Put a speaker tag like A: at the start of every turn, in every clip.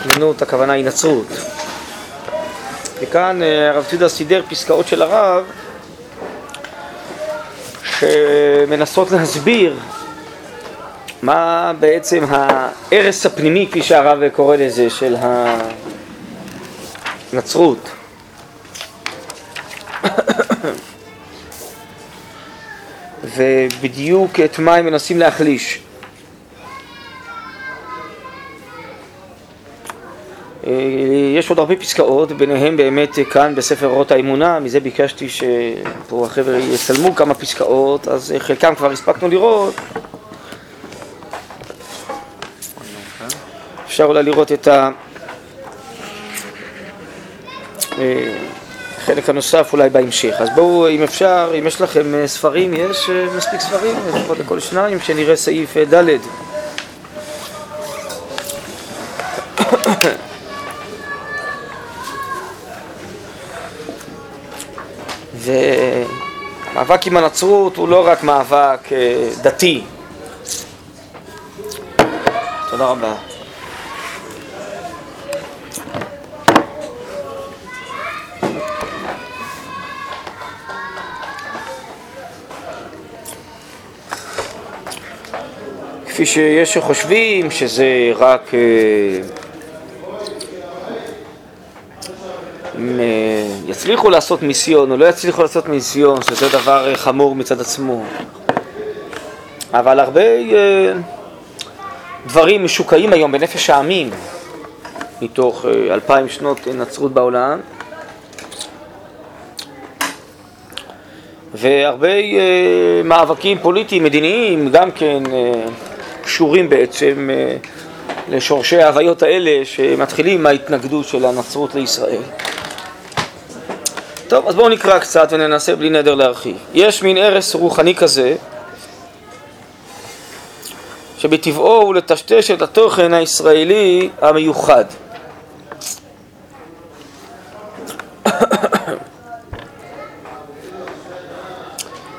A: התמינות הכוונה היא נצרות. וכאן אה, הרב ציודה סידר פסקאות של הרב שמנסות להסביר מה בעצם ההרס הפנימי, כפי שהרב קורא לזה, של הנצרות. ובדיוק את מה הם מנסים להחליש. יש עוד הרבה פסקאות, ביניהם באמת כאן בספר אורות האמונה, מזה ביקשתי שפה החבר'ה יצלמו כמה פסקאות, אז חלקם כבר הספקנו לראות. אפשר אולי לראות את החלק אה, הנוסף אולי בהמשך. אז בואו, אם אפשר, אם יש לכם אה, ספרים, יש מספיק ספרים, לפחות לכל שניים, כשנראה סעיף ד'. ומאבק עם הנצרות הוא לא רק מאבק אה, דתי. תודה רבה. כפי שיש שחושבים שזה רק אה, יצליחו לעשות מיסיון או לא יצליחו לעשות מיסיון, שזה דבר חמור מצד עצמו. אבל הרבה אה, דברים משוקעים היום בנפש העמים, מתוך אה, אלפיים שנות נצרות בעולם, והרבה אה, מאבקים פוליטיים, מדיניים, גם כן קשורים בעצם לשורשי ההוויות האלה שמתחילים מההתנגדות של הנצרות לישראל. טוב, אז בואו נקרא קצת וננסה בלי נדר להרחיב. יש מין ערש רוחני כזה, שבטבעו הוא לטשטש את התוכן הישראלי המיוחד.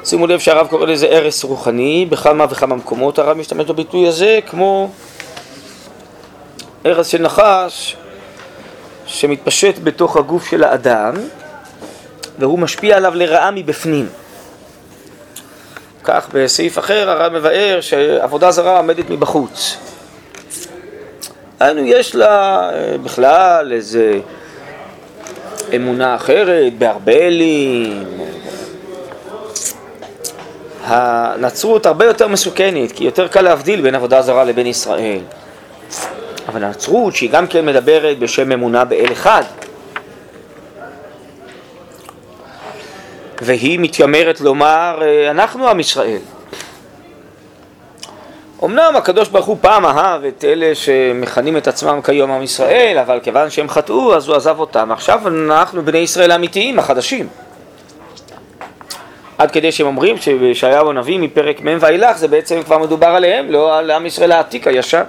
A: שימו לב שהרב קורא לזה ערש רוחני, בכמה וכמה מקומות הרב משתמש בביטוי הזה, כמו ערש של נחש שמתפשט בתוך הגוף של האדם, והוא משפיע עליו לרעה מבפנים. כך בסעיף אחר הרב מבאר שעבודה זרה עומדת מבחוץ. היינו, יש לה אה, בכלל איזה אמונה אחרת, בארבלים. הנצרות הרבה יותר מסוכנת, כי יותר קל להבדיל בין עבודה זרה לבין ישראל. אבל הנצרות, שהיא גם כן מדברת בשם אמונה באל אחד, והיא מתיימרת לומר, אה, אנחנו עם ישראל. אמנם הקדוש ברוך הוא פעם אהב את אלה שמכנים את עצמם כיום עם ישראל, אבל כיוון שהם חטאו אז הוא עזב אותם. עכשיו אנחנו בני ישראל האמיתיים, החדשים. עד כדי שהם אומרים שבישעיהו הנביא מפרק מ' ואילך זה בעצם כבר מדובר עליהם, לא על עם ישראל העתיק הישן.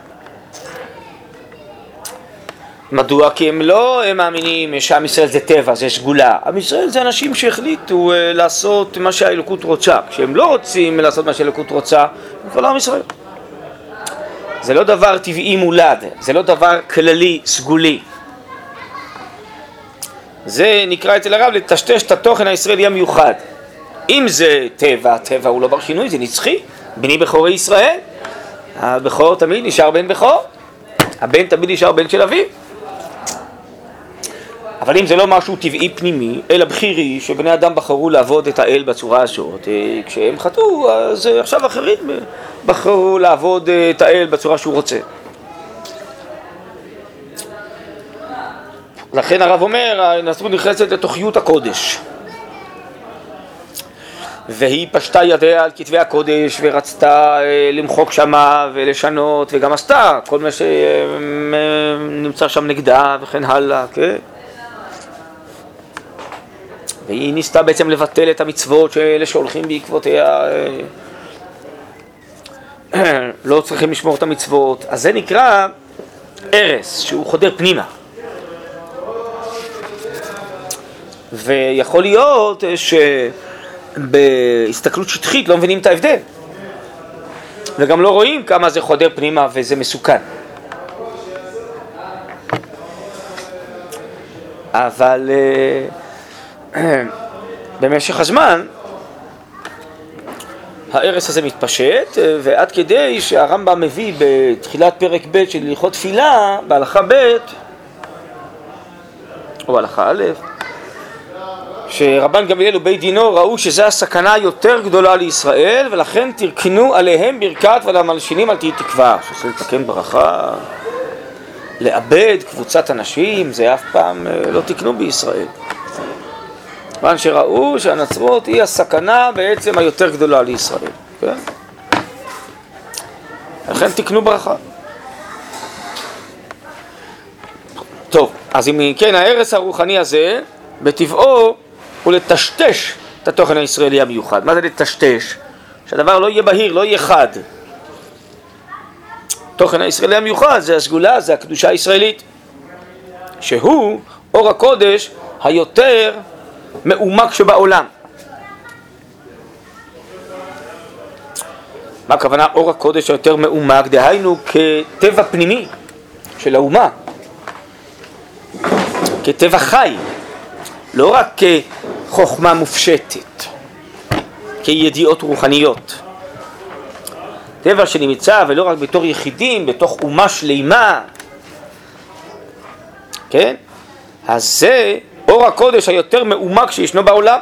A: מדוע? כי הם לא הם מאמינים שעם ישראל זה טבע, זה סגולה. עם ישראל זה אנשים שהחליטו uh, לעשות מה שהאלוקות רוצה. כשהם לא רוצים לעשות מה שהאלוקות רוצה, הם כבר לא עם ישראל. זה לא דבר טבעי מולד, זה לא דבר כללי, סגולי. זה נקרא אצל הרב לטשטש את התוכן הישראלי המיוחד. אם זה טבע, טבע הוא לא בר שינוי, זה נצחי. בני בכורי ישראל, הבכור תמיד נשאר בן בכור, הבן תמיד נשאר בן של אביו. אבל אם זה לא משהו טבעי פנימי, אלא בחירי, שבני אדם בחרו לעבוד את האל בצורה הזאת, אה, כשהם חטאו, אז אה, עכשיו אחרים אה, בחרו לעבוד את האל בצורה שהוא רוצה. לכן הרב אומר, הנצרות נכנסת לתוכיות הקודש. והיא פשטה ידיה על כתבי הקודש ורצתה למחוק שמה ולשנות וגם עשתה כל מה שנמצא שם נגדה וכן הלאה, כן? והיא ניסתה בעצם לבטל את המצוות שאלה שהולכים בעקבותיה אה, לא צריכים לשמור את המצוות. אז זה נקרא ארס, שהוא חודר פנימה. ויכול להיות שבהסתכלות שטחית לא מבינים את ההבדל. וגם לא רואים כמה זה חודר פנימה וזה מסוכן. אבל אה, במשך הזמן ההרס הזה מתפשט, ועד כדי שהרמב"ם מביא בתחילת פרק ב' של הלכות תפילה, בהלכה ב', או הלכה א', שרבן גמליאל ובית דינו ראו שזו הסכנה היותר גדולה לישראל ולכן תרכנו עליהם ברכת ולמלשינים אל תהי תקווה. שעשו לתקן ברכה לאבד קבוצת אנשים זה אף פעם אה, לא תקנו בישראל כיוון שראו שהנצרות היא הסכנה בעצם היותר גדולה לישראל כן? לכן תקנו ברכה טוב, אז אם כן ההרס הרוחני הזה בטבעו הוא לטשטש את התוכן הישראלי המיוחד. מה זה לטשטש? שהדבר לא יהיה בהיר, לא יהיה חד. התוכן הישראלי המיוחד זה הסגולה, זה הקדושה הישראלית, שהוא אור הקודש היותר מעומק שבעולם. מה הכוונה אור הקודש היותר מעומק? דהיינו כטבע פנימי של האומה, כטבע חי, לא רק כחוכמה מופשטת, כידיעות רוחניות. טבע שנמצא ולא רק בתור יחידים, בתוך אומה שלימה, כן? אז זה אור הקודש היותר מעומק שישנו בעולם.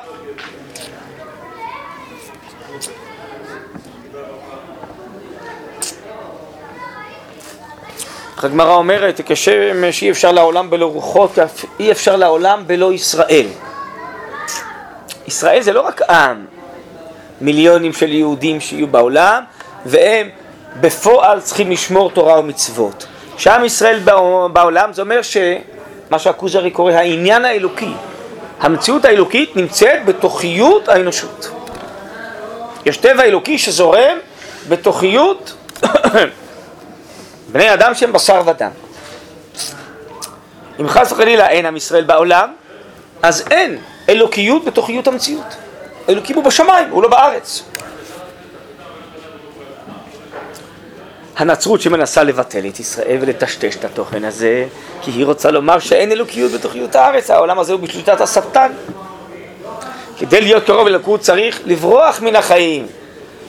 A: הגמרא אומרת, כשם שאי אפשר לעולם בלא רוחות, אי אפשר לעולם בלא ישראל. ישראל זה לא רק עם, מיליונים של יהודים שיהיו בעולם, והם בפועל צריכים לשמור תורה ומצוות. שעם ישראל בעולם זה אומר שמה שהכוזרי קורא העניין האלוקי, המציאות האלוקית נמצאת בתוכיות האנושות. יש טבע אלוקי שזורם בתוכיות בני אדם שהם בשר ודם. אם חס וחלילה אין עם ישראל בעולם, אז אין אלוקיות בתוכיות המציאות. אלוקים הוא בשמיים, הוא לא בארץ. הנצרות שמנסה לבטל את ישראל ולטשטש את התוכן הזה, כי היא רוצה לומר שאין אלוקיות בתוכיות הארץ, העולם הזה הוא בשליטת השטן. כדי להיות קרוב לאלוקות צריך לברוח מן החיים,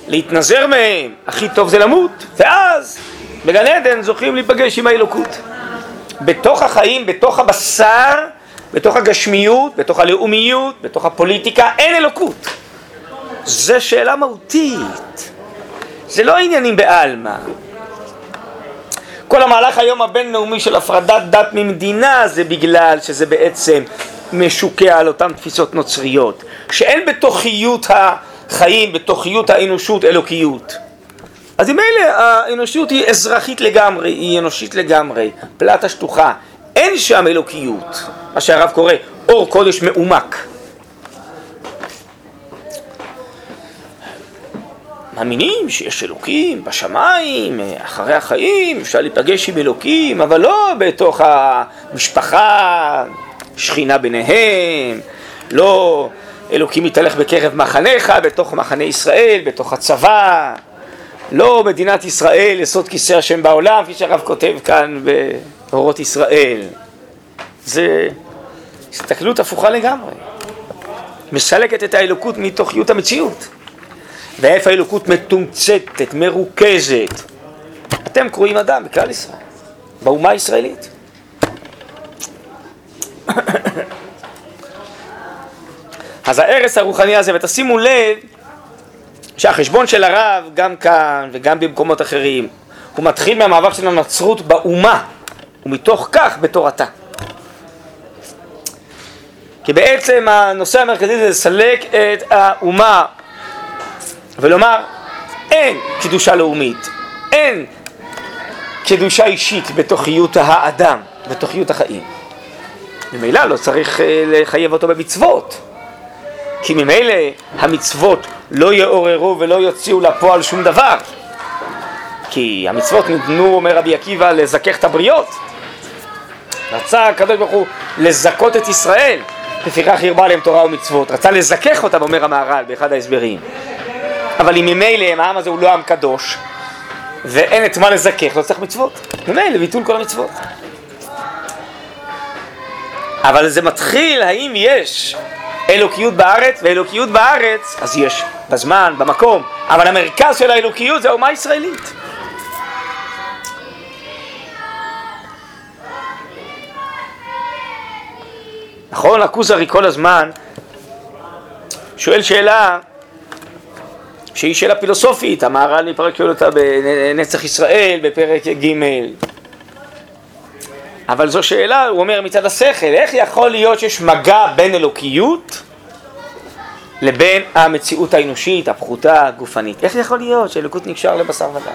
A: להתנזר מהם, הכי טוב זה למות, ואז בגן עדן זוכים להיפגש עם האלוקות. בתוך החיים, בתוך הבשר, בתוך הגשמיות, בתוך הלאומיות, בתוך הפוליטיקה, אין אלוקות. זה שאלה מהותית. זה לא עניינים בעלמא. כל המהלך היום הבינלאומי של הפרדת דת ממדינה זה בגלל שזה בעצם משוקע על אותן תפיסות נוצריות, שאין בתוכיות החיים, בתוכיות האנושות אלוקיות. אז אם אלה האנושות היא אזרחית לגמרי, היא אנושית לגמרי, פלטה שטוחה, אין שם אלוקיות, מה שהרב קורא אור קודש מעומק. מאמינים שיש אלוקים בשמיים, אחרי החיים, אפשר להיפגש עם אלוקים, אבל לא בתוך המשפחה, שכינה ביניהם, לא אלוקים מתהלך בקרב מחניך, בתוך מחנה ישראל, בתוך הצבא, לא מדינת ישראל, יסוד כיסא השם בעולם, כפי שהרב כותב כאן באורות ישראל. זה הסתכלות הפוכה לגמרי. מסלקת את האלוקות מתוכיות המציאות. ואיפה האלוקות מתומצתת, מרוכזת. אתם קרואים אדם בכלל ישראל, באומה הישראלית. אז ההרס הרוחני הזה, ותשימו לב שהחשבון של הרב, גם כאן וגם במקומות אחרים, הוא מתחיל מהמאבק של הנצרות באומה, ומתוך כך בתורתה. כי בעצם הנושא המרכזי זה לסלק את האומה ולומר אין קדושה לאומית, אין קדושה אישית בתוכיות האדם, בתוכיות החיים. ממילא לא צריך אה, לחייב אותו במצוות, כי ממילא המצוות לא יעוררו ולא יוציאו לפועל שום דבר. כי המצוות ניתנו, אומר רבי עקיבא, לזכך את הבריות. רצה הקדוש ברוך הוא לזכות את ישראל, לפיכך הרבה להם תורה ומצוות. רצה לזכך אותם, אומר המהר"ל באחד ההסברים. אבל אם ממילא העם הזה הוא לא עם קדוש, ואין את מה לזכך, לא צריך מצוות. ממילא ביטול כל המצוות. אבל זה מתחיל, האם יש אלוקיות בארץ, ואלוקיות בארץ, אז יש בזמן, במקום, אבל המרכז של האלוקיות זה האומה הישראלית. נכון, הכוזרי כל הזמן שואל שאלה שהיא שאלה פילוסופית, המהר"ל מפרק שואל אותה בנצח ישראל, בפרק ג' אבל זו שאלה, הוא אומר מצד השכל, איך יכול להיות שיש מגע בין אלוקיות לבין המציאות האנושית, הפחותה, הגופנית? איך יכול להיות שאלוקות נקשר לבשר ודם?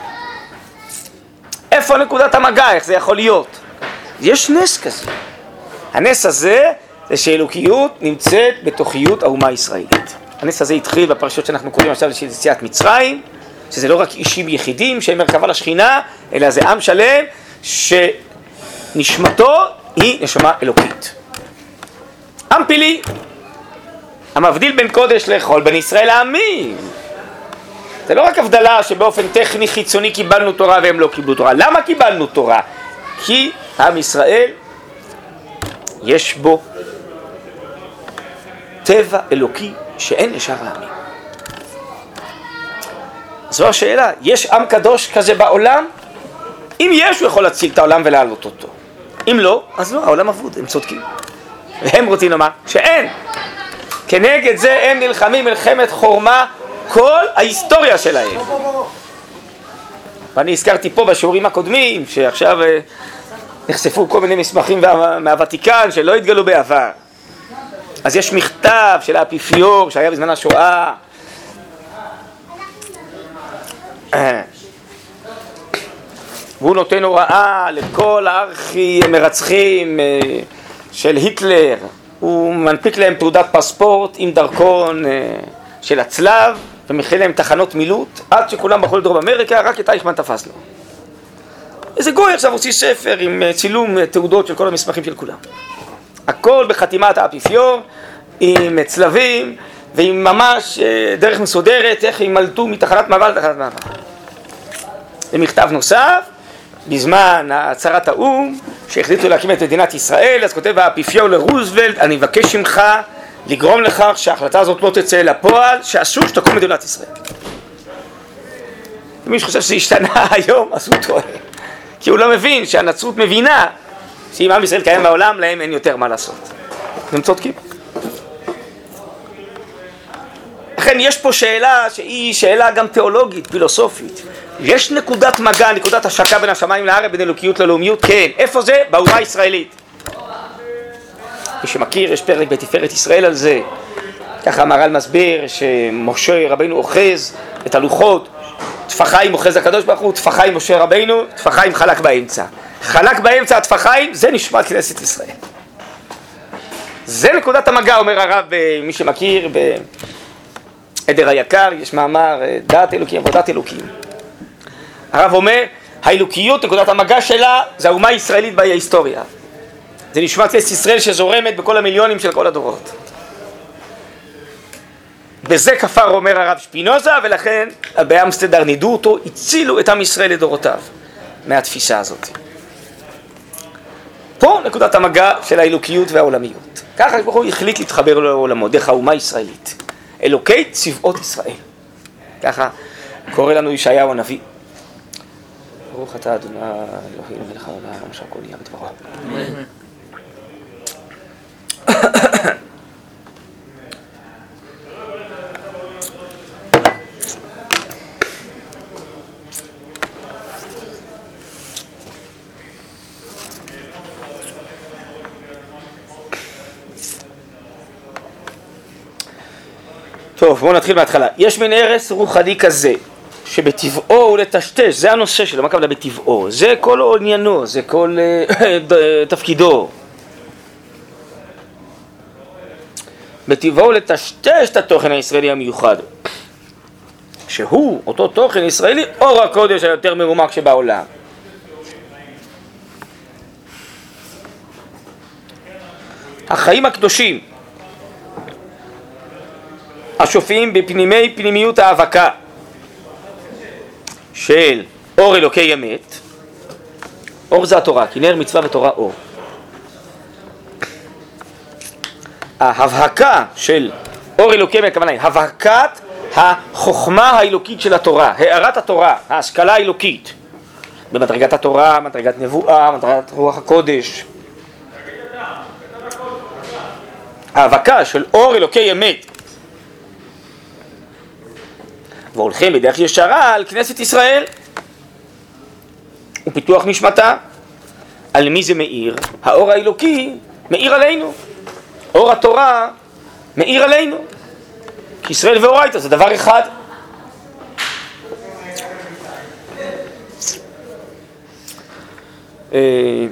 A: איפה נקודת המגע? איך זה יכול להיות? יש נס כזה. הנס הזה זה שאלוקיות נמצאת בתוכיות האומה הישראלית. הנס הזה התחיל בפרשות שאנחנו קוראים עכשיו של יציאת מצרים, שזה לא רק אישים יחידים שהם מרכבה לשכינה, אלא זה עם שלם שנשמתו היא נשמה אלוקית. עם פילי, המבדיל בין קודש לחול, בין ישראל לעמים. זה לא רק הבדלה שבאופן טכני חיצוני קיבלנו תורה והם לא קיבלו תורה. למה קיבלנו תורה? כי עם ישראל יש בו טבע אלוקי שאין לשאר העמים. זו השאלה, יש עם קדוש כזה בעולם? אם יש, הוא יכול להציל את העולם ולהעלות אותו. אם לא, אז לא, העולם אבוד, הם צודקים. והם רוצים לומר שאין. כנגד זה הם נלחמים מלחמת חורמה כל ההיסטוריה שלהם. ואני הזכרתי פה בשיעורים הקודמים, שעכשיו אה, נחשפו כל מיני מסמכים מהוותיקן שלא התגלו בעבר. אז יש מכתב של האפיפיור שהיה בזמן השואה והוא נותן הוראה לכל הארכי מרצחים אה, של היטלר הוא מנפיק להם תעודת פספורט עם דרכון אה, של הצלב ומכין להם תחנות מילוט עד שכולם בחרו לדרום אמריקה, רק את אייכמן תפס לו. איזה גוי עכשיו הוציא ספר עם אה, צילום תעודות של כל המסמכים של כולם. הכל בחתימת האפיפיור, עם צלבים ועם ממש אה, דרך מסודרת, איך ימלטו מתחנת מעבר לתחנת מעבר. ומכתב נוסף, בזמן הצהרת האו"ם, שהחליטו להקים את מדינת ישראל, אז כותב האפיפיור לרוזוולט, אני מבקש ממך לגרום לכך שההחלטה הזאת לא תצא לפועל, שאסור שתקום מדינת ישראל. ומי שחושב שזה השתנה היום, אז הוא טועה. כי הוא לא מבין שהנצרות מבינה שאם עם ישראל קיים בעולם, להם אין יותר מה לעשות. הם צודקים. לכן יש פה שאלה שהיא שאלה גם תיאולוגית, פילוסופית. יש נקודת מגע, נקודת השקה בין השמיים לארץ, בין אלוקיות ללאומיות? כן. איפה זה? באומה הישראלית. מי שמכיר, יש פרק בתפארת ישראל על זה. ככה המהר"ל מסביר שמשה רבנו אוחז את הלוחות, טפחיים אוחז הקדוש ברוך הוא, טפחיים משה רבנו, טפחיים חלק באמצע. חלק באמצע הטפחיים, זה נשמת כנסת ישראל. זה נקודת המגע, אומר הרב, אה, מי שמכיר, בעדר היקר, יש מאמר, אה, דעת אלוקים, עבודת אלוקים. הרב אומר, האלוקיות, נקודת המגע שלה, זה האומה הישראלית באי ההיסטוריה. זה נשמת כנסת ישראל שזורמת בכל המיליונים של כל הדורות. בזה כפר אומר הרב שפינוזה, ולכן באמסטרדר נידו אותו, הצילו את עם ישראל לדורותיו מהתפיסה הזאת. פה נקודת המגע של האלוקיות והעולמיות. ככה ברוך הוא החליט להתחבר לעולמו, דרך האומה הישראלית. אלוקי צבאות ישראל. ככה קורא לנו ישעיהו הנביא. ברוך אתה אדוני אלוהינו מלך העולם, שהכל יהיה בדברו. טוב, בואו נתחיל מההתחלה. יש מין הרס רוחני כזה, שבטבעו הוא לטשטש, זה הנושא שלו, מה הכוונה בטבעו? זה כל עניינו, זה כל uh, תפקידו. בטבעו הוא לטשטש את התוכן הישראלי המיוחד, שהוא, אותו תוכן ישראלי, אור הקודש היותר מרומק שבעולם. החיים הקדושים השופעים בפנימי פנימיות האבקה של אור אלוקי אמת, אור זה התורה, כי נר מצווה ותורה אור. ההבהקה של אור אלוקי, הכוונה היא הבהקת החוכמה האלוקית של התורה, הארת התורה, ההשכלה האלוקית, במדרגת התורה, מדרגת נבואה, מדרגת רוח הקודש. ההאבקה של אור אלוקי אמת והולכים בדרך ישרה על כנסת ישראל ופיתוח נשמתה. על מי זה מאיר? האור האלוקי מאיר עלינו. אור התורה מאיר עלינו. כי ישראל ואורייתא זה דבר אחד. אה,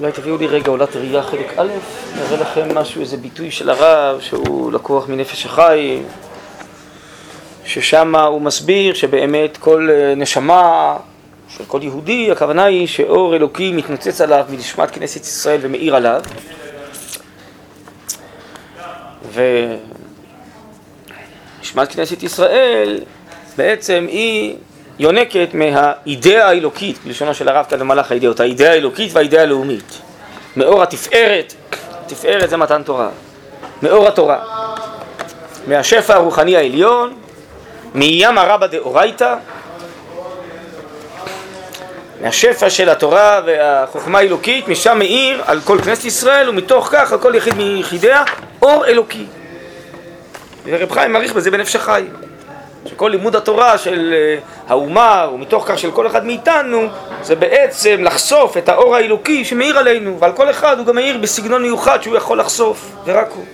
A: אולי תביאו לי רגע עולת ראייה חלק א', נראה לכם משהו, איזה ביטוי של הרב שהוא לקוח מנפש החי, ששם הוא מסביר שבאמת כל אה, נשמה של כל יהודי, הכוונה היא שאור אלוקי מתנוצץ עליו מנשמת כנסת ישראל ומאיר עליו. ונשמת כנסת ישראל בעצם היא יונקת מהאידאה האלוקית, בלשונו של הרב כאן במהלך האידאות, האידאה האלוקית והאידאה הלאומית. מאור התפארת, תפארת זה מתן תורה, מאור התורה, מהשפע הרוחני העליון, מים הרבה דאורייתא, מהשפע של התורה והחוכמה האלוקית, משם מאיר על כל כנסת ישראל ומתוך כך על כל יחיד מיחידיה אור אלוקי. ורב חיים מעריך בזה בנפש החיים. שכל לימוד התורה של אה, האומה ומתוך כך של כל אחד מאיתנו זה בעצם לחשוף את האור האלוקי שמאיר עלינו ועל כל אחד הוא גם מאיר בסגנון מיוחד שהוא יכול לחשוף ורק הוא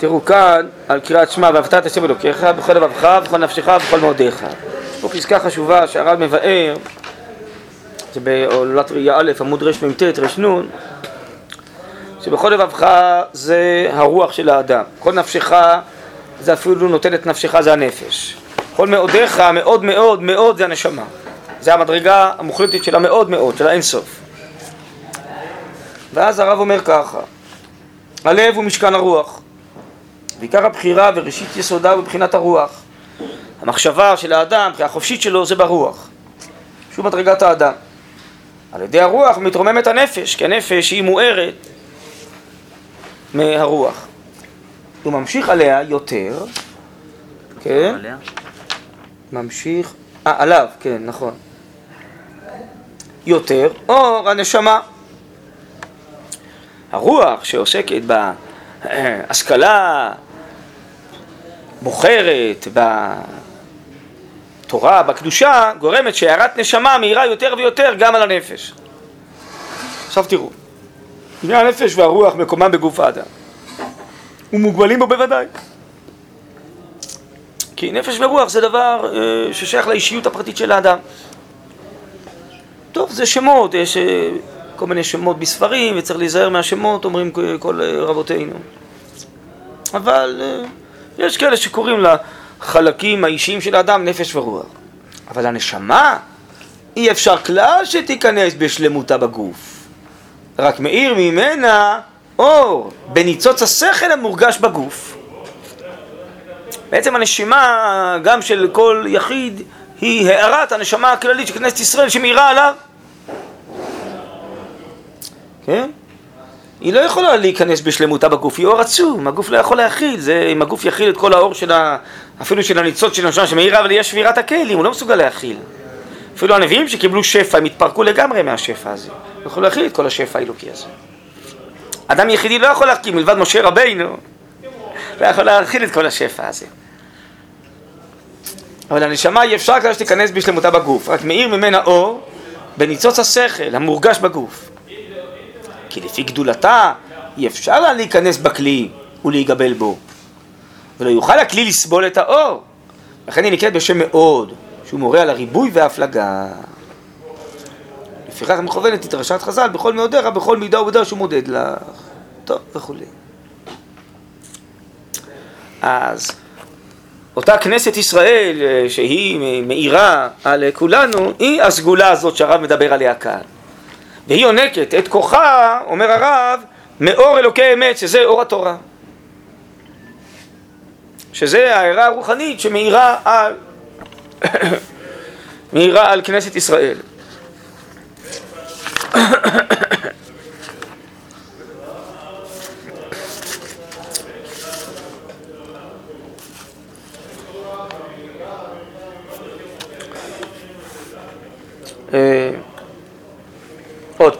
A: תראו כאן על קריאת שמע ואהבת את השם אלוקיך בכל לבבך ובכל נפשך ובכל מאודיך פה פסקה חשובה שהרב מבאר זה בעולת ראייה א', עמוד רמ"ט, רנ, שבכל לבבך זה הרוח של האדם, כל נפשך זה אפילו נותן את נפשך זה הנפש, כל מאודיך מאוד מאוד מאוד זה הנשמה, זה המדרגה המוחלטת של המאוד מאוד, של האינסוף. ואז הרב אומר ככה, הלב הוא משכן הרוח, ועיקר הבחירה וראשית יסודה הוא בבחינת הרוח. המחשבה של האדם, הבחירה החופשית שלו זה ברוח, שהוא מדרגת האדם. על ידי הרוח מתרוממת הנפש, כי הנפש היא מוארת מהרוח. הוא ממשיך עליה יותר, כן? עליה? ממשיך, אה, עליו, כן, נכון. יותר, אור הנשמה. הרוח שעוסקת בהשכלה, בוחרת בתורה, בקדושה, גורמת שהערת נשמה מהירה יותר ויותר גם על הנפש. עכשיו תראו, עניין הנפש והרוח מקומם בגוף האדם. ומוגבלים בו בוודאי. כי נפש ורוח זה דבר אה, ששייך לאישיות הפרטית של האדם. טוב, זה שמות, יש אה, כל מיני שמות בספרים, וצריך להיזהר מהשמות, אומרים כל אה, רבותינו. אבל אה, יש כאלה שקוראים לחלקים האישיים של האדם נפש ורוח. אבל הנשמה, אי אפשר כלל שתיכנס בשלמותה בגוף. רק מאיר ממנה אור בניצוץ השכל המורגש בגוף. בעצם הנשימה, גם של כל יחיד, היא הארת הנשמה הכללית של כנסת ישראל שמאירה עליו. כן? היא לא יכולה להיכנס בשלמותה בגוף, היא אור עצום, הגוף לא יכול להכיל, זה, אם הגוף יכיל את כל האור של ה... אפילו של הניצוץ של הנשמה שמאירה, אבל יש שבירת הכלים, הוא לא מסוגל להכיל. אפילו הנביאים שקיבלו שפע, הם התפרקו לגמרי מהשפע הזה, לא יכולו להכיל את כל השפע האלוקי הזה. אדם יחידי לא יכול להכיל, מלבד משה רבינו, לא יכול להכיל את כל השפע הזה. אבל הנשמה אי אפשר כלל שתיכנס בשלמותה בגוף, רק מאיר ממנה אור בניצוץ השכל המורגש בגוף. כי לפי גדולתה אי אפשר לה להיכנס בכלי ולהיגבל בו. ולא יוכל הכלי לסבול את האור. לכן היא נקראת בשם מאוד, שהוא מורה על הריבוי וההפלגה. לפיכך מכוונת את רשת חז"ל בכל מאודיך, בכל מידה ומידה שהוא מודד לך. טוב, וכולי. אז אותה כנסת ישראל אה, שהיא מאירה על כולנו, היא הסגולה הזאת שהרב מדבר עליה כאן. והיא יונקת את כוחה, אומר הרב, מאור אלוקי אמת, שזה אור התורה. שזה ההערה הרוחנית שמאירה על מאירה על כנסת ישראל.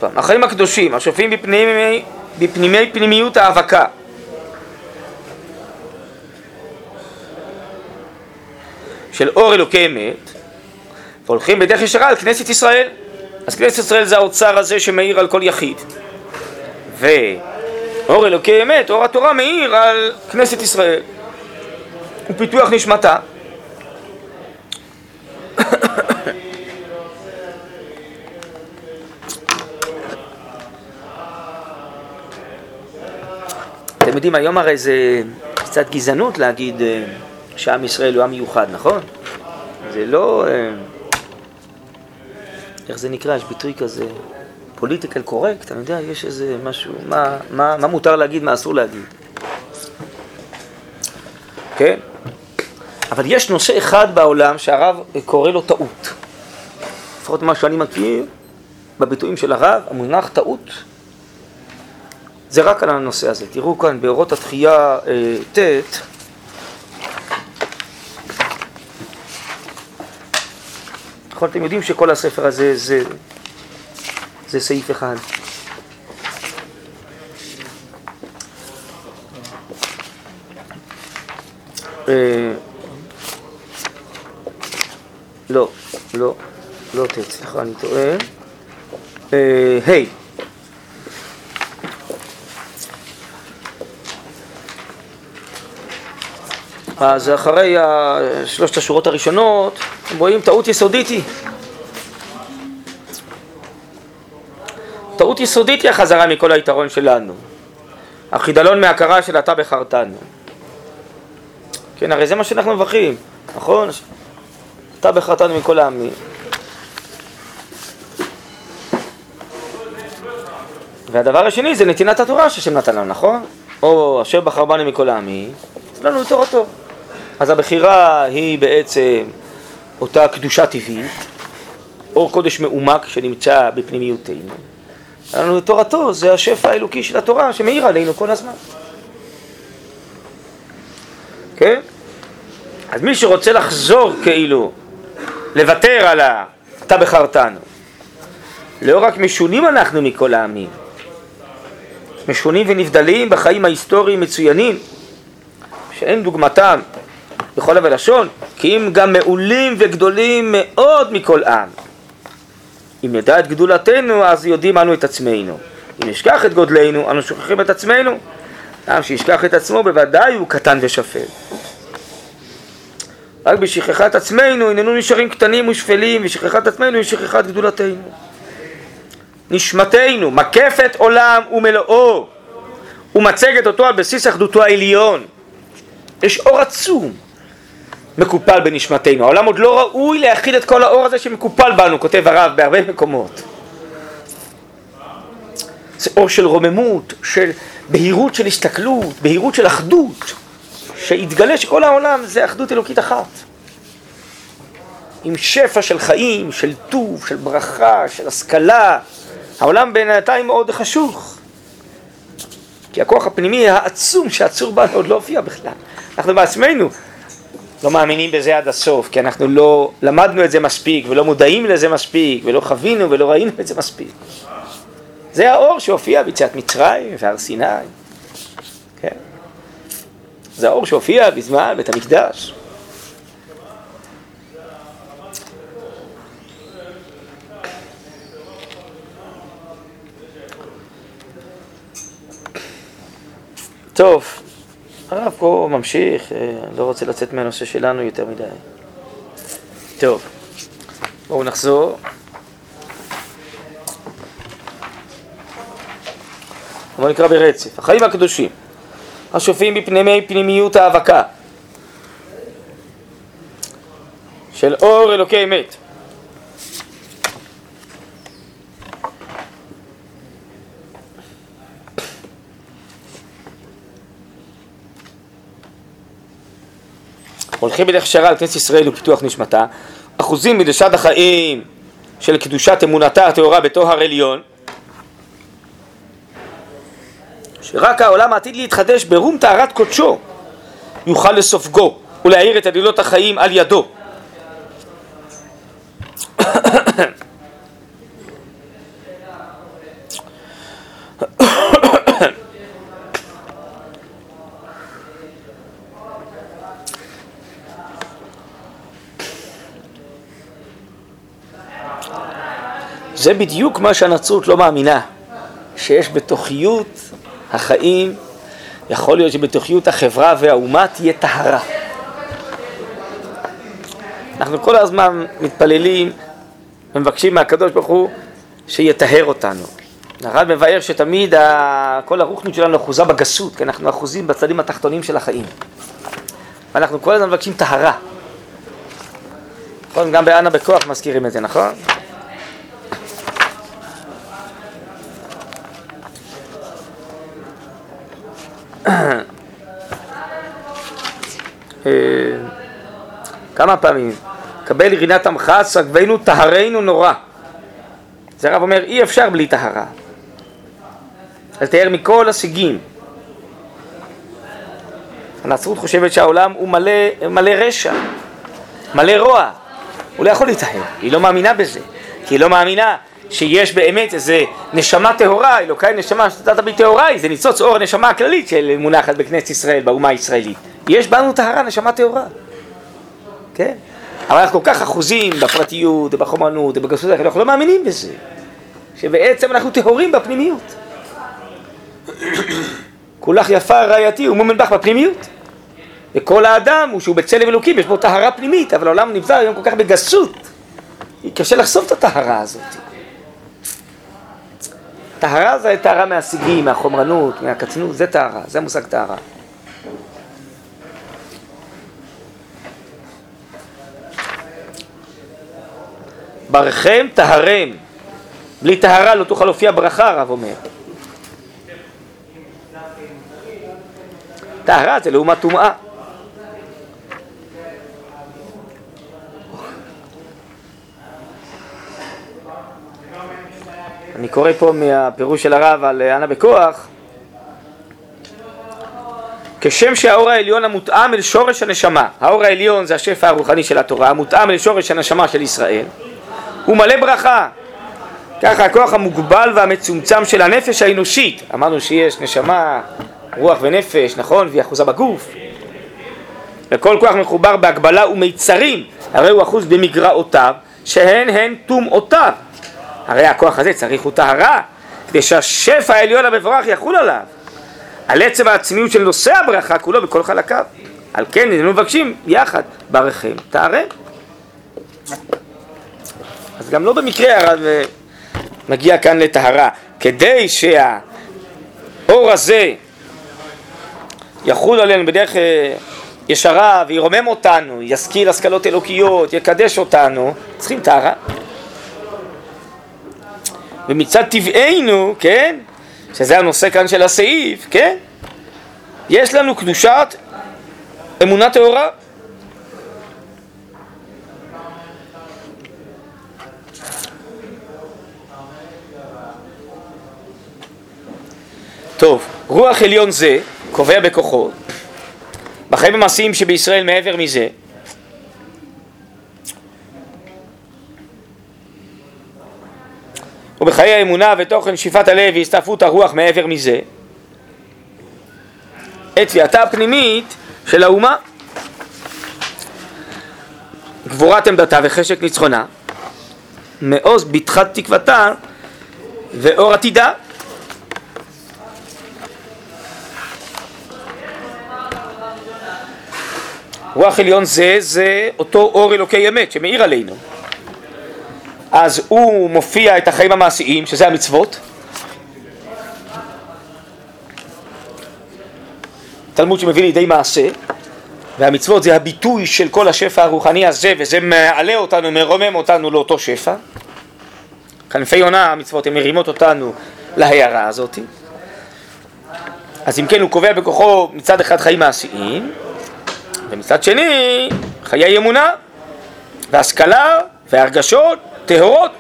A: פעם, החיים הקדושים, השופעים בפנימי, בפנימי פנימיות האבקה. של אור אלוקי אמת, והולכים בדרך ישרה על כנסת ישראל. אז כנסת ישראל זה האוצר הזה שמאיר על כל יחיד. ואור אלוקי אמת, אור התורה מאיר על כנסת ישראל. ופיתוח נשמתה. אתם יודעים, היום הרי זה קצת גזענות להגיד אה, שעם ישראל הוא עם מיוחד, נכון? זה לא... אה, איך זה נקרא? יש ביטוי כזה, פוליטיקל קורקט, אני יודע, יש איזה משהו, מה, מה, מה מותר להגיד, מה אסור להגיד. כן? אבל יש נושא אחד בעולם שהרב קורא לו טעות. לפחות מה שאני מכיר בביטויים של הרב, המונח טעות זה רק על הנושא הזה. תראו כאן באורות התחייה אה, ט', נכון, אתם יודעים שכל הספר הזה זה, זה סעיף אחד. אה, לא, לא, לא ט', סליחה, אני טועה. אה, אז אחרי שלושת השורות הראשונות, הם רואים טעות יסודית היא. טעות יסודית היא החזרה מכל היתרון שלנו. החידלון מהכרה של אתה בחרתנו. כן, הרי זה מה שאנחנו מברכים, נכון? אתה בחרתנו מכל העמים. והדבר השני זה נתינת התורה שהשם נתן לנו, נכון? או אשר בחר בנו מכל העמים, זה לנו תורתו. אז הבחירה היא בעצם אותה קדושה טבעית, אור קודש מעומק שנמצא בפנימיותנו. לנו תורתו זה השפע האלוקי של התורה שמאיר עלינו כל הזמן. כן? אז מי שרוצה לחזור כאילו, לוותר על ה... אתה בחרתנו. לא רק משונים אנחנו מכל העמים, משונים ונבדלים בחיים ההיסטוריים מצוינים, שאין דוגמתם בכל לב ולשון, כי אם גם מעולים וגדולים מאוד מכל עם. אם נדע את גדולתנו, אז יודעים אנו את עצמנו. אם נשכח את גודלנו, אנו שוכחים את עצמנו. עם שישכח את עצמו, בוודאי הוא קטן ושפל. רק בשכחת עצמנו הננו נשארים קטנים ושפלים, ושכחת עצמנו היא שכחת גדולתנו. נשמתנו, מקפת עולם ומלואו, ומצגת אותו על בסיס אחדותו העליון. יש אור עצום. מקופל בנשמתנו. העולם עוד לא ראוי להכיל את כל האור הזה שמקופל בנו, כותב הרב בהרבה מקומות. זה אור של רוממות, של בהירות של הסתכלות, בהירות של אחדות, שיתגלה שכל העולם זה אחדות אלוקית אחת. עם שפע של חיים, של טוב, של ברכה, של השכלה. העולם בינתיים מאוד חשוך. כי הכוח הפנימי העצום שעצור בנו עוד לא הופיע בכלל. אנחנו בעצמנו לא מאמינים בזה עד הסוף, כי אנחנו לא למדנו את זה מספיק, ולא מודעים לזה מספיק, ולא חווינו ולא ראינו את זה מספיק. זה האור שהופיע ביציאת מצרים והר סיני. כן. זה האור שהופיע בזמן בית המקדש. טוב. הרב פה ממשיך, אה, לא רוצה לצאת מהנושא שלנו יותר מדי. טוב, בואו נחזור. בואו נקרא ברצף. החיים הקדושים, השופעים בפנימי פנימיות האבקה של אור אלוקי אמת. הולכים בדרך שרה על כנסת ישראל ופיתוח נשמתה, אחוזים מדשת החיים של קדושת אמונתה הטהורה בטוהר עליון, שרק העולם העתיד להתחדש ברום טהרת קודשו יוכל לסופגו ולהאיר את עלילות החיים על ידו. זה בדיוק מה שהנצרות לא מאמינה, שיש בתוכיות החיים, יכול להיות שבתוכיות החברה והאומה תהיה טהרה. אנחנו כל הזמן מתפללים ומבקשים מהקדוש ברוך הוא שיטהר אותנו. הרב מבאר שתמיד כל הרוחנית שלנו אחוזה בגסות, כי אנחנו אחוזים בצדים התחתונים של החיים. ואנחנו כל הזמן מבקשים טהרה. נכון? גם באנה בכוח מזכירים את זה, נכון? כמה פעמים, קבל רינת עמך, סגבנו טהרנו נורא. זה הרב אומר, אי אפשר בלי טהרה. לתאר מכל השיגים. הנצרות חושבת שהעולם הוא מלא, מלא רשע, מלא רוע. הוא לא יכול להיטהר, היא לא מאמינה בזה. כי היא לא מאמינה שיש באמת איזה נשמה טהורה, אלוקיי נשמה שתתת בי טהוראי, זה ניצוץ אור הנשמה הכללית של מונחת בכנסת ישראל, באומה הישראלית. יש בנו טהרה, נשמה טהורה. כן? אבל אנחנו כל כך אחוזים בפרטיות, ובחומרנות, ובגסות, אנחנו לא מאמינים בזה. שבעצם אנחנו טהורים בפנימיות. כולך יפה רעייתי ומומן בך בפנימיות. וכל האדם הוא שהוא בצלם אלוקים, יש בו טהרה פנימית, אבל העולם נמצא היום כל כך בגסות. קשה לחשוף את הטהרה הזאת. טהרה זה טהרה מהשיגים, מהחומרנות, מהקצנות, זה טהרה, זה מושג טהרה. ברכם טהרם, בלי טהרה לא תוכל להופיע ברכה, הרב אומר. טהרה זה לעומת טומאה. אני קורא פה מהפירוש של הרב על אנה בכוח כשם שהאור העליון המותאם אל שורש הנשמה, האור העליון זה השפע הרוחני של התורה, המותאם אל שורש הנשמה של ישראל, הוא מלא ברכה. ככה הכוח המוגבל והמצומצם של הנפש האנושית, אמרנו שיש נשמה, רוח ונפש, נכון? והיא אחוזה בגוף. וכל כוח מחובר בהגבלה ומיצרים, הרי הוא אחוז במגרעותיו, שהן הן טומאותיו. הרי הכוח הזה צריך הוא טהרה, כדי שהשפע העליון המבורך יחול עליו. על עצם העצמיות של נושא הברכה כולו בכל חלקיו. על כן אנו מבקשים יחד, ברכם טהרם. אז גם לא במקרה הרב מגיע כאן לטהרה, כדי שהאור הזה יחול עלינו בדרך אה, ישרה וירומם אותנו, ישכיל השכלות אלוקיות, יקדש אותנו, צריכים טהרה. ומצד טבענו, כן, שזה הנושא כאן של הסעיף, כן, יש לנו קדושת אמונה טהורה. טוב, רוח עליון זה קובע בכוחו. בחיים המעשיים שבישראל מעבר מזה ובחיי האמונה ותוכן שאיפת הלב והסתעפות הרוח מעבר מזה. את תביעתה הפנימית של האומה. גבורת עמדתה וחשק ניצחונה. מעוז בתחת תקוותה ואור עתידה. רוח עליון זה, זה אותו אור אלוקי אמת שמאיר עלינו. אז הוא מופיע את החיים המעשיים, שזה המצוות. תלמוד שמביא לידי מעשה, והמצוות זה הביטוי של כל השפע הרוחני הזה, וזה מעלה אותנו, מרומם אותנו לאותו שפע. כנפי יונה המצוות, הן מרימות אותנו להערה הזאת. אז אם כן, הוא קובע בכוחו מצד אחד חיים מעשיים, ומצד שני, חיי אמונה. והשכלה והרגשות טהורות,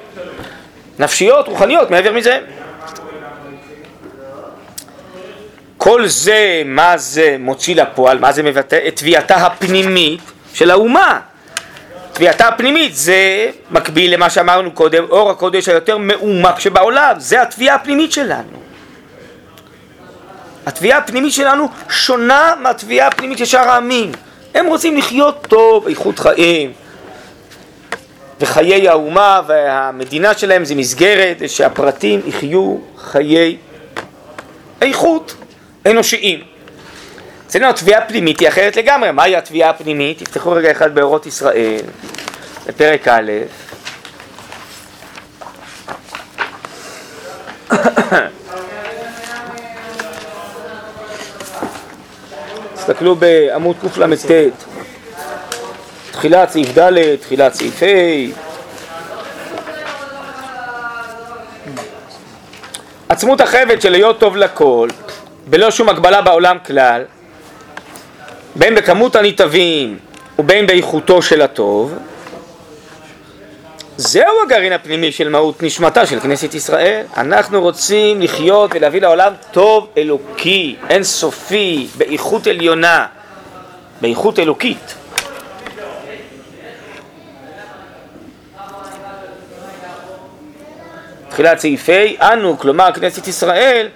A: נפשיות, רוחניות, מעבר מזה. כל זה, מה זה מוציא לפועל, מה זה מבטא? את תביעתה הפנימית של האומה. תביעתה הפנימית זה מקביל למה שאמרנו קודם, אור הקודש היותר מעומק שבעולם, זה התביעה הפנימית שלנו. התביעה הפנימית שלנו שונה מהתביעה הפנימית של שאר העמים. הם רוצים לחיות טוב, איכות חיים, וחיי האומה והמדינה שלהם זה מסגרת שהפרטים יחיו חיי איכות אנושיים. אצלנו התביעה הפנימית היא אחרת לגמרי. מהי התביעה הפנימית? תפתחו רגע אחד באורות ישראל, בפרק א', תסתכלו בעמוד קל"ט, תחילת סעיף ד', תחילת סעיף ה', עצמות החבד של להיות טוב לכל, בלא שום הגבלה בעולם כלל, בין בכמות הנתעבים ובין באיכותו של הטוב, זהו הגרעין הפנימי של מהות נשמתה של כנסת ישראל. אנחנו רוצים לחיות ולהביא לעולם טוב אלוקי, אין סופי, באיכות עליונה, באיכות אלוקית. תחילת סעיף ה', אנו, כלומר כנסת ישראל,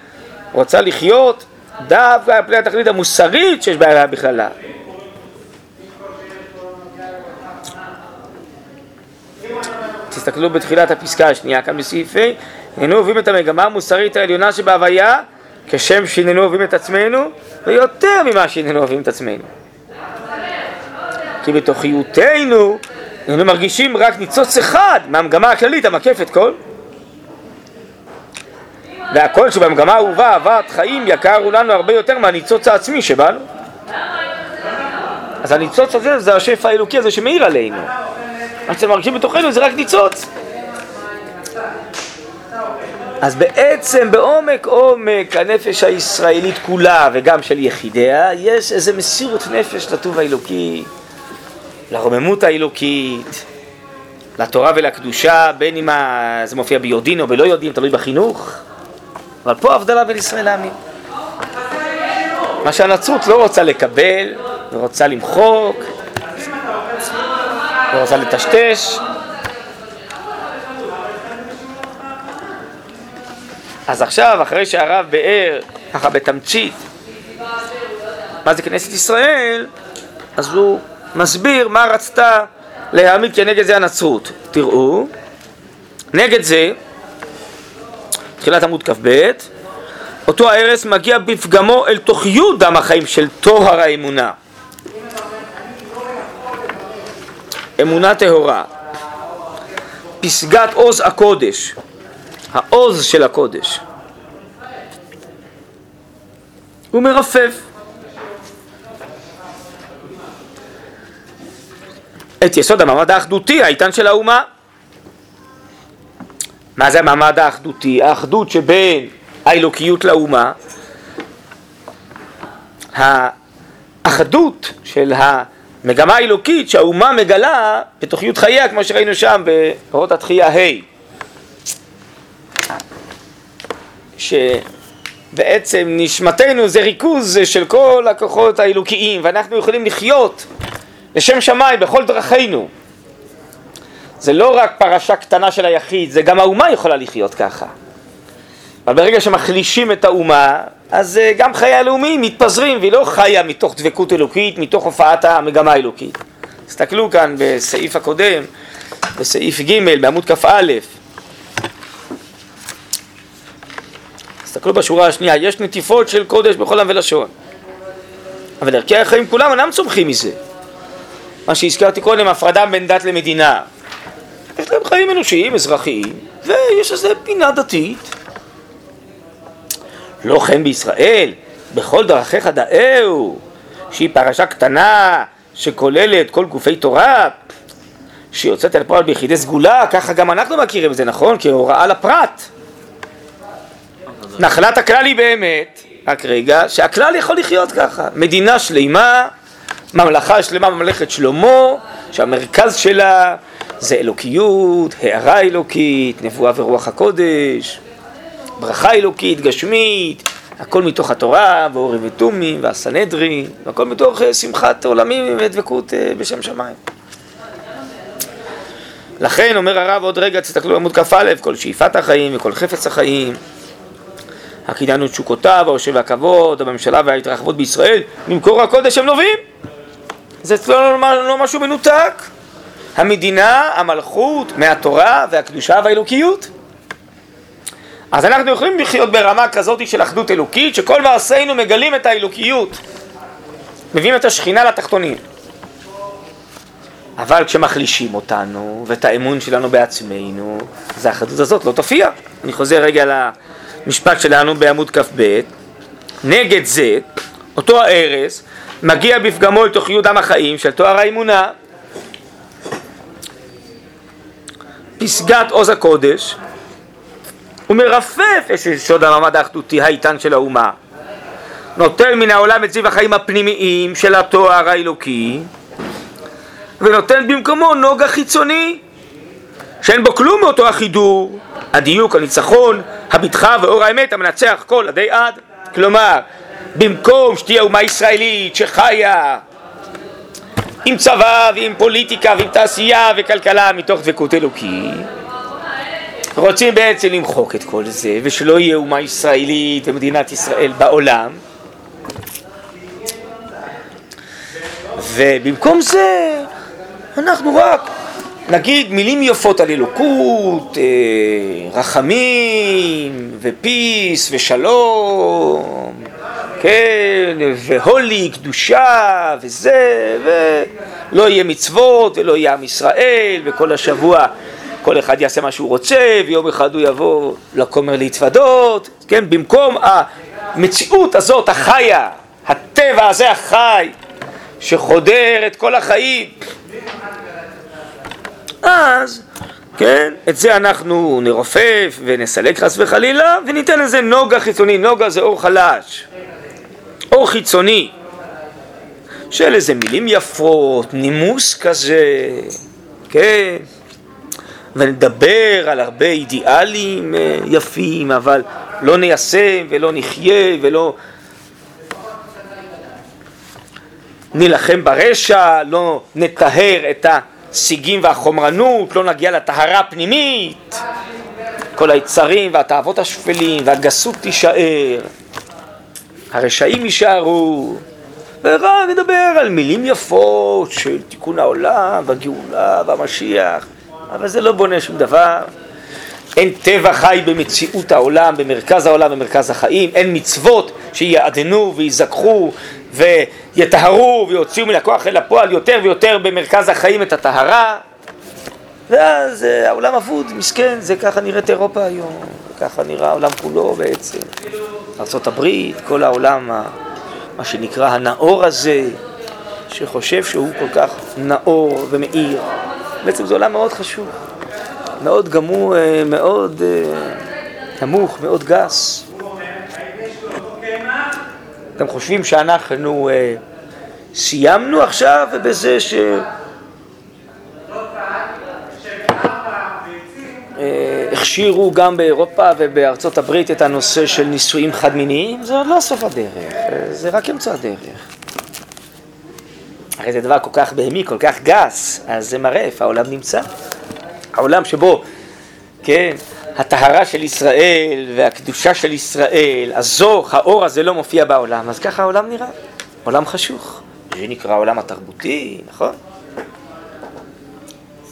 A: רוצה לחיות דווקא על פני התכלית המוסרית שיש בעיה בכללה. תסתכלו בתחילת הפסקה השנייה כאן בסעיף ה', הננו אוהבים את המגמה המוסרית העליונה שבהוויה כשם שהננו אוהבים את עצמנו ויותר ממה שהננו אוהבים את עצמנו. כי בתוכיותנו הננו מרגישים רק ניצוץ אחד מהמגמה הכללית המקפת כל והכל שבמגמה האהובה אהבת חיים יקר הוא לנו הרבה יותר מהניצוץ העצמי שבנו. אז הניצוץ הזה זה השפע האלוקי הזה שמאיר עלינו. מה שאתם מרגישים בתוכנו זה רק ניצוץ. אז בעצם בעומק עומק הנפש הישראלית כולה וגם של יחידיה יש איזה מסירות נפש לטוב האלוקי, לרוממות האלוקית, לתורה ולקדושה, בין אם זה מופיע ביודעין או בלא יודעים, תלוי בחינוך. אבל פה הבדלה בין ישראל לעמים. מה שהנצרות לא רוצה לקבל, ורוצה למחוק, ורוצה לטשטש. אז עכשיו, אחרי שהרב באר, ככה בתמצית, מה זה כנסת ישראל, אז הוא מסביר מה רצתה להעמיד כנגד זה הנצרות. תראו, נגד זה תחילת עמוד כ"ב, אותו ההרס מגיע בפגמו אל תוך י' דם החיים של טוהר האמונה. אמונה טהורה, פסגת עוז הקודש, העוז של הקודש. הוא מרפף. את יסוד המעמד האחדותי, האיתן של האומה. מה זה המעמד האחדותי? האחדות שבין האלוקיות לאומה, האחדות של המגמה האלוקית שהאומה מגלה בתוכיות חייה, כמו שראינו שם באורות התחייה ה', שבעצם נשמתנו זה ריכוז של כל הכוחות האלוקיים ואנחנו יכולים לחיות לשם שמיים בכל דרכינו זה לא רק פרשה קטנה של היחיד, זה גם האומה יכולה לחיות ככה. אבל ברגע שמחלישים את האומה, אז אה, גם חיי הלאומיים מתפזרים, והיא לא חיה מתוך דבקות אלוקית, מתוך הופעת המגמה האלוקית. תסתכלו כאן בסעיף הקודם, בסעיף ג' בעמוד כ"א. תסתכלו בשורה השנייה, יש נטיפות של קודש בכל עם ולשון. אבל ערכי החיים כולם אינם צומחים מזה. מה שהזכרתי קודם, הפרדה בין דת למדינה. יש להם חיים אנושיים, אזרחיים, ויש איזה פינה דתית. לא כן בישראל, בכל דרכיך דאהו, שהיא פרשה קטנה שכוללת כל גופי תורה, שיוצאת אל פועל ביחידי סגולה, ככה גם אנחנו מכירים את זה, נכון? כהוראה לפרט. נחלת הכלל היא באמת, רק רגע, שהכלל יכול לחיות ככה. מדינה שלמה, ממלכה שלמה, ממלכת שלמה, שהמרכז שלה זה אלוקיות, הערה אלוקית, נבואה ורוח הקודש, ברכה אלוקית, גשמית, הכל מתוך התורה, ואורי ותומי, והסנהדרין, והכל מתוך אה, שמחת עולמים ודבקות אה, בשם שמיים. לכן אומר הרב עוד רגע, תסתכלו עמוד כ"א, כל שאיפת החיים וכל חפץ החיים, הקניין ותשוקותיו, העושר והכבוד, הממשלה וההתרחבות בישראל, ממקור הקודש הם נובעים. זה לא, לא, לא משהו מנותק. המדינה, המלכות, מהתורה והקדושה והאלוקיות. אז אנחנו יכולים לחיות ברמה כזאת של אחדות אלוקית, שכל מעשינו מגלים את האלוקיות, מביאים את השכינה לתחתונים. אבל כשמחלישים אותנו ואת האמון שלנו בעצמנו, אז האחדות הזאת לא תופיע. אני חוזר רגע למשפט שלנו בעמוד כ"ב. נגד זה, אותו הארס מגיע בפגמו אל תוכיות עם החיים של תואר האמונה. פסגת עוז הקודש, הוא מרפף את סוד המעמד האחדותי האיתן של האומה, נוטל מן העולם את זיו החיים הפנימיים של התואר האלוקי, ונותן במקומו נוגה חיצוני, שאין בו כלום מאותו החידור, הדיוק, הניצחון, הבטחה ואור האמת המנצח כל עדי עד. כלומר, במקום שתהיה אומה ישראלית שחיה עם צבא ועם פוליטיקה ועם תעשייה וכלכלה מתוך דבקות אלוקי, רוצים בעצם למחוק את כל זה ושלא יהיה אומה ישראלית ומדינת ישראל בעולם. ובמקום זה אנחנו רק נגיד מילים יפות על אלוקות, אה, רחמים ופיס ושלום, כן, והולי, קדושה וזה, ולא יהיה מצוות ולא יהיה עם ישראל וכל השבוע כל אחד יעשה מה שהוא רוצה ויום אחד הוא יבוא לכומר להתוודות, כן, במקום המציאות הזאת החיה, הטבע הזה החי שחודר את כל החיים. אז, כן, את זה אנחנו נרופף ונסלק חס וחלילה וניתן לזה נוגה חיצוני, נוגה זה אור חלש, אור חיצוני של איזה מילים יפות, נימוס כזה, כן, ונדבר על הרבה אידיאלים אה, יפים, אבל לא ניישם ולא נחיה ולא נילחם ברשע, לא נטהר את ה... הסיגים והחומרנות, לא נגיע לטהרה הפנימית, כל היצרים והתאוות השפלים והגסות תישאר, הרשעים יישארו, ורק נדבר על מילים יפות של תיקון העולם והגאולה והמשיח, אבל זה לא בונה שום דבר. אין טבע חי במציאות העולם, במרכז העולם, במרכז החיים, אין מצוות שיעדנו ויזכחו ויטהרו ויוציאו מן הכוח אל הפועל יותר ויותר במרכז החיים את הטהרה. ואז אה, העולם אבוד, מסכן, זה ככה נראית אירופה היום, ככה נראה העולם כולו בעצם, ארה"ב, כל העולם, מה שנקרא הנאור הזה, שחושב שהוא כל כך נאור ומאיר, בעצם זה עולם מאוד חשוב, מאוד גמור, אה, מאוד אה, נמוך, מאוד גס. אתם חושבים שאנחנו אה, סיימנו עכשיו בזה ש... אה, הכשירו גם באירופה ובארצות הברית את הנושא של נישואים חד-מיניים, זה עוד לא סוף הדרך, זה רק אמצע הדרך. הרי זה דבר כל כך בהמי, כל כך גס, אז זה מראה איפה העולם נמצא. העולם שבו, כן, הטהרה של ישראל והקדושה של ישראל, הזוך, האור הזה לא מופיע בעולם, אז ככה העולם נראה, עולם חשוך. זה נקרא העולם התרבותי, נכון?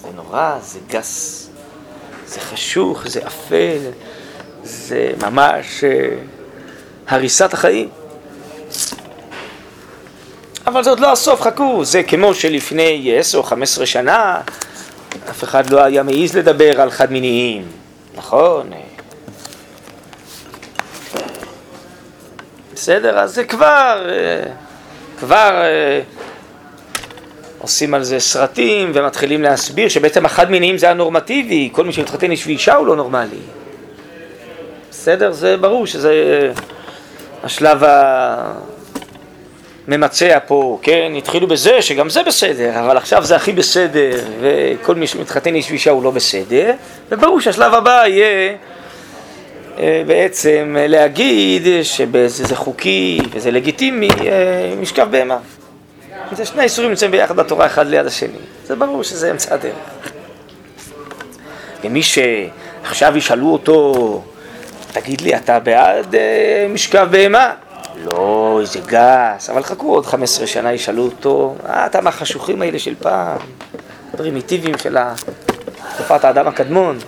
A: זה נורא, זה גס, זה חשוך, זה אפל, זה ממש אה, הריסת החיים. אבל זה עוד לא הסוף, חכו, זה כמו שלפני עשר או חמש עשרה שנה אף אחד לא היה מעז לדבר על חד מיניים. נכון. בסדר, אז זה כבר, כבר עושים על זה סרטים ומתחילים להסביר שבעצם החד מיניים זה הנורמטיבי, כל מי שמתחתן איש ואישה הוא לא נורמלי. בסדר? זה ברור שזה השלב ממצע פה, כן, התחילו בזה שגם זה בסדר, אבל עכשיו זה הכי בסדר, וכל מי שמתחתן איש ואישה הוא לא בסדר, וברור שהשלב הבא יהיה אה, בעצם להגיד שזה חוקי וזה לגיטימי, אה, משכב בהמה. זה שני האיסורים נמצאים ביחד בתורה אחד ליד השני, זה ברור שזה אמצע הדרך. ומי שעכשיו ישאלו אותו, תגיד לי, אתה בעד אה, משכב בהמה? לא, איזה גס, אבל חכו עוד 15 שנה, ישאלו אותו, אה, אתה מהחשוכים האלה של פעם, פרימיטיביים של תקופת האדם הקדמון.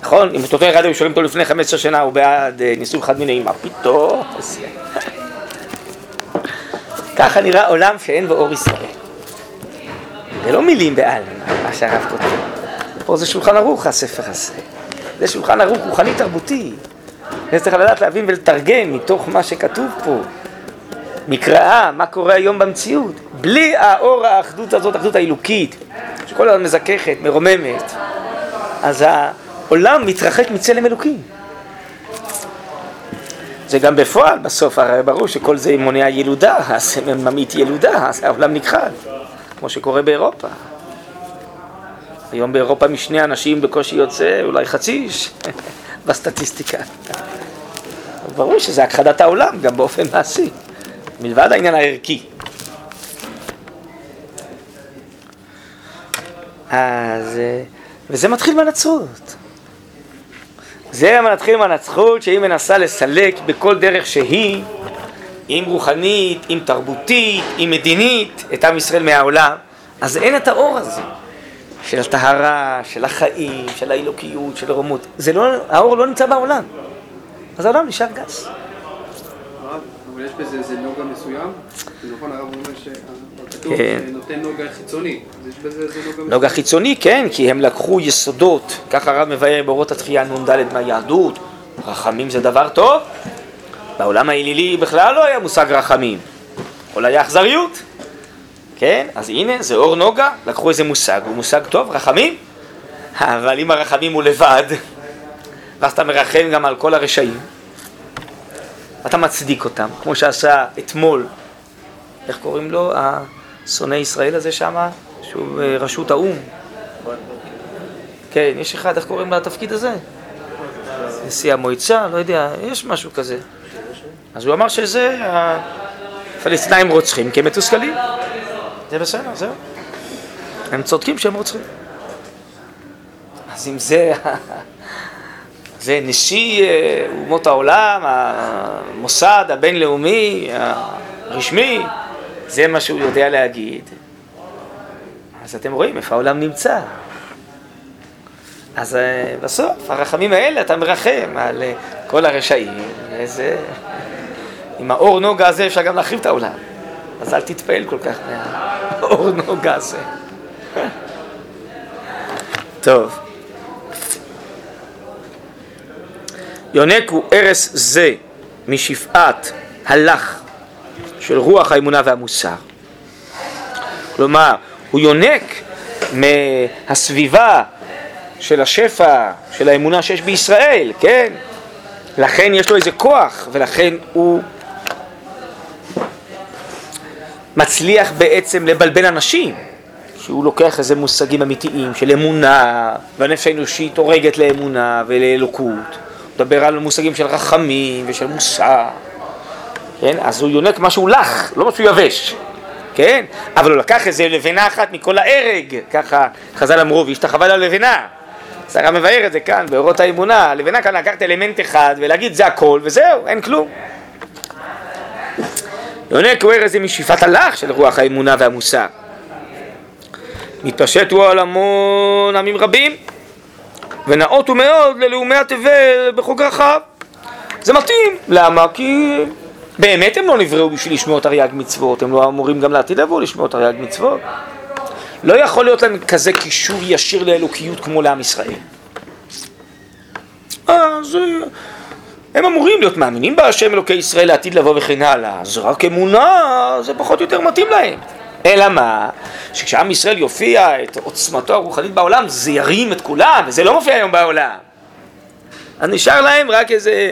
A: נכון? אם אותו אחד היו שואלים אותו לפני 15 שנה, הוא בעד אה, ניסוי חד מיניים, מה פתאום? ככה נראה עולם שאין בו אור ישראל. זה לא מילים בעלמא, מה שהרב כותב. פה זה שולחן ערוך, הספר הזה. זה שולחן ערוך רוחני תרבותי. אני צריך לדעת להבין ולתרגם מתוך מה שכתוב פה. מקראה, מה קורה היום במציאות. בלי האור האחדות הזאת, האחדות האלוקית, שכל הזמן מזככת, מרוממת, אז העולם מתרחק מצלם אלוקים. זה גם בפועל, בסוף הרי ברור שכל זה מונע ילודה, אז ממית ילודה, אז העולם נכחד, כמו שקורה באירופה. היום באירופה משני אנשים בקושי יוצא אולי חצי איש בסטטיסטיקה. ברור שזה הכחדת העולם, גם באופן מעשי, מלבד העניין הערכי. אז, אה, וזה מתחיל מהנצרות. זה מתחיל מהנצרות שהיא מנסה לסלק בכל דרך שהיא, אם רוחנית, אם תרבותית, אם מדינית, את עם ישראל מהעולם, אז אין את האור הזה. של הטהרה, של החיים, של האלוקיות, של הרומות. זה לא, האור לא נמצא בעולם. אז העולם נשאר גס.
B: אבל יש בזה איזה נוגה מסוים? נכון, הרב אומר שהכתוב כן. נותן נוגה חיצוני. אז יש בזה איזה נוגה?
A: נוגה חיצוני, כן, כי הם לקחו יסודות, ככה הרב מבאר באורות התחייה נ"ד מהיהדות, רחמים זה דבר טוב. בעולם האלילי בכלל לא היה מושג רחמים, הכל היה אכזריות. כן? אז הנה, זה אור נוגה, לקחו איזה מושג, הוא מושג טוב, רחמים, אבל אם הרחמים הוא לבד, ואז אתה מרחם גם על כל הרשעים, אתה מצדיק אותם, כמו שעשה אתמול, איך קוראים לו? השונא ישראל הזה שמה, שהוא בראשות האו"ם. כן, יש אחד, איך קוראים לתפקיד הזה? נשיא המועצה, לא יודע, יש משהו כזה. אז הוא אמר שזה, הפלסטינאים רוצחים כי הם מתוסכלים. זה בסדר, זהו. הם צודקים שהם רוצחים. אז אם זה, זה נשיא אה, אומות העולם, המוסד הבינלאומי, הרשמי, זה מה שהוא יודע להגיד. אז אתם רואים איפה העולם נמצא. אז אה, בסוף, הרחמים האלה, אתה מרחם על אה, כל הרשעים, וזה... עם האור נוגה הזה אפשר גם להחריב את העולם. אז אל תתפעל כל כך מהאור נוגה הזה. טוב. יונק הוא ערש זה משפעת הלך של רוח האמונה והמוסר. כלומר, הוא יונק מהסביבה של השפע, של האמונה שיש בישראל, כן? לכן יש לו איזה כוח, ולכן הוא מצליח בעצם לבלבל אנשים, שהוא לוקח איזה מושגים אמיתיים של אמונה, והנפש האנושית הורגת לאמונה ולאלוקות, הוא מדבר על מושגים של רחמים ושל מוסר, כן? אז הוא יונק משהו לח, לא משהו יבש, כן? אבל הוא לקח איזה לבנה אחת מכל ההרג, ככה חז"ל אמרו, והשתחווה ללבנה. שרה מבאר את זה כאן, באורות האמונה, לבנה כאן לקחת אלמנט אחד ולהגיד זה הכל וזהו, אין כלום. יונק הוא ארז משאיפת הלך של רוח האמונה והמוסר. מתפשט הוא על המון עמים רבים, ונאות הוא מאוד ללאומי התבל בחוג רחב. זה מתאים, למה? כי באמת הם לא נבראו בשביל לשמוע תרי"ג מצוות, הם לא אמורים גם לעתיד לבוא לשמוע תרי"ג מצוות. לא יכול להיות להם כזה קישור ישיר לאלוקיות כמו לעם ישראל. אז הם אמורים להיות מאמינים בהשם אלוקי ישראל לעתיד לבוא וכן הלאה, אז רק אמונה זה פחות או יותר מתאים להם. אלא מה? שכשעם ישראל יופיע את עוצמתו הרוחנית בעולם, זה ירים את כולם, וזה לא מופיע היום בעולם. אז נשאר להם רק איזה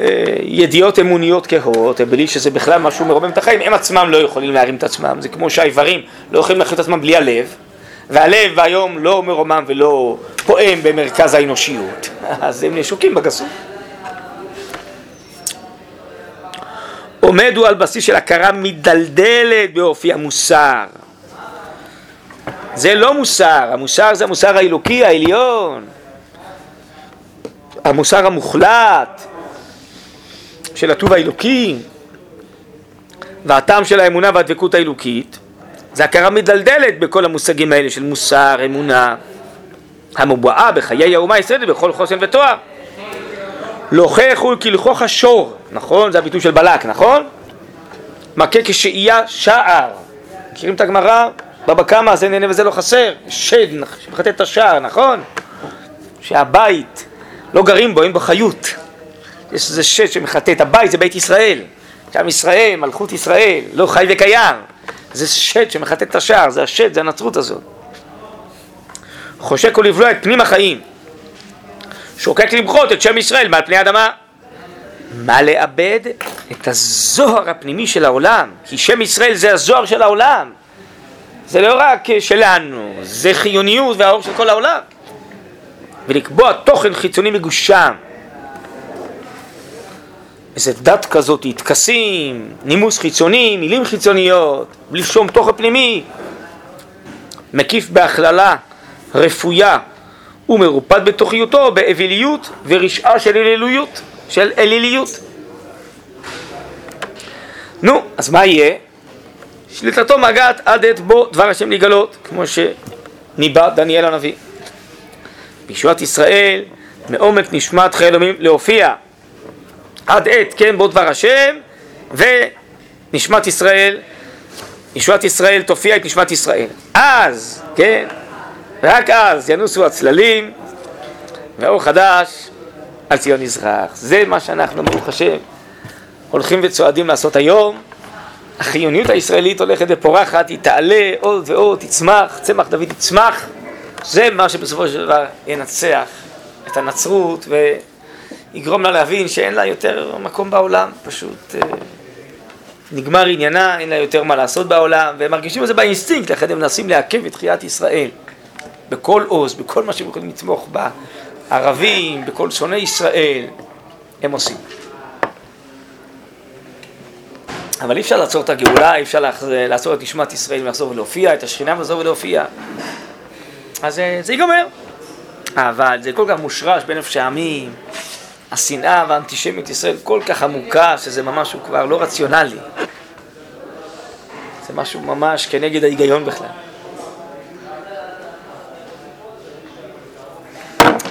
A: אה, ידיעות אמוניות כהות, בלי שזה בכלל משהו מרומם את החיים, הם עצמם לא יכולים להרים את עצמם, זה כמו שהאיברים לא יכולים להרים את עצמם בלי הלב, והלב היום לא מרומם ולא פועם במרכז האנושיות, אז הם נשוקים בגסות. עומד הוא על בסיס של הכרה מדלדלת באופי המוסר. זה לא מוסר, המוסר זה המוסר האלוקי העליון, המוסר המוחלט של הטוב האלוקי והטעם של האמונה והדבקות האלוקית זה הכרה מדלדלת בכל המושגים האלה של מוסר, אמונה, המובואה בחיי האומה הישראלית בכל חוסן ותואר. לוכח הוא כלכוך השור, נכון? זה הביטוי של בלק, נכון? מכה כשאייה שער. מכירים את הגמרא? בבא קמא זה נהנה וזה לא חסר. שד שמחטא את השער, נכון? שהבית לא גרים בו, אין בו חיות. יש איזה שד שמחטא את הבית, זה בית ישראל. שם ישראל, מלכות ישראל, לא חי וקיים. זה שד שמחטא את השער, זה השד, זה הנצרות הזאת. חושק ולבלוע את פנים החיים. שוקק למחות את שם ישראל מעל פני האדמה. מה לאבד? את הזוהר הפנימי של העולם, כי שם ישראל זה הזוהר של העולם. זה לא רק שלנו, זה חיוניות והאור של כל העולם. ולקבוע תוכן חיצוני מגושם. איזה דת כזאת, טקסים, נימוס חיצוני, מילים חיצוניות, בלי שום תוכן פנימי. מקיף בהכללה רפויה ומרופד בתוכיותו באוויליות ורשעה של אליליות, של אליליות. נו, אז מה יהיה? שליטתו מגעת עד עת בו דבר השם לגלות, כמו שניבא דניאל הנביא. בישועת ישראל, מעומק נשמת חיי אלוהים להופיע עד עת, כן, בו דבר השם, ונשמת ישראל, ישועת ישראל תופיע את נשמת ישראל. אז, כן, רק אז ינוסו הצללים, והאור חדש על ציון יזרח. זה מה שאנחנו, ברוך השם, הולכים וצועדים לעשות היום. החיוניות הישראלית הולכת ופורחת, היא תעלה עוד ועוד, תצמח, צמח דוד יצמח. זה מה שבסופו של דבר ינצח את הנצרות ויגרום לה להבין שאין לה יותר מקום בעולם, פשוט אה, נגמר עניינה, אין לה יותר מה לעשות בעולם, והם מרגישים את זה באינסטינקט, לכן הם מנסים לעכב את תחיית ישראל. בכל עוז, בכל מה שהם יכולים לתמוך בערבים, בכל שונאי ישראל, הם עושים. אבל אי אפשר לעצור את הגאולה, אי אפשר לעצור את נשמת ישראל ולחזור ולהופיע, את השכינה ולחזור ולהופיע. אז אה, זה ייגמר. אבל זה כל כך מושרש בנפש העמים, השנאה והאנטישמיות ישראל כל כך עמוקה, שזה ממש הוא כבר לא רציונלי. זה משהו ממש כנגד ההיגיון בכלל.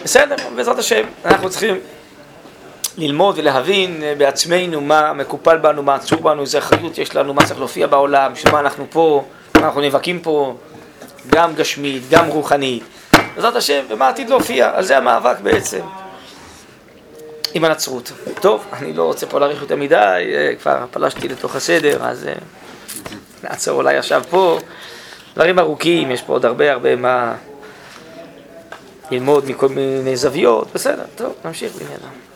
A: בסדר, בעזרת השם, אנחנו צריכים ללמוד ולהבין אה, בעצמנו מה מקופל בנו, מה עצור בנו, איזה אחריות יש לנו, מה צריך להופיע בעולם, בשביל מה אנחנו פה, מה אנחנו נאבקים פה, גם גשמית, גם רוחנית. בעזרת השם, ומה עתיד להופיע, על זה המאבק בעצם עם הנצרות. טוב, אני לא רוצה פה להאריך יותר מדי, אה, כבר פלשתי לתוך הסדר, אז אה, נעצור אולי עכשיו פה. דברים ארוכים, יש פה עוד הרבה הרבה מה ללמוד מכל מיני זוויות, בסדר, טוב, נמשיך בעניינה.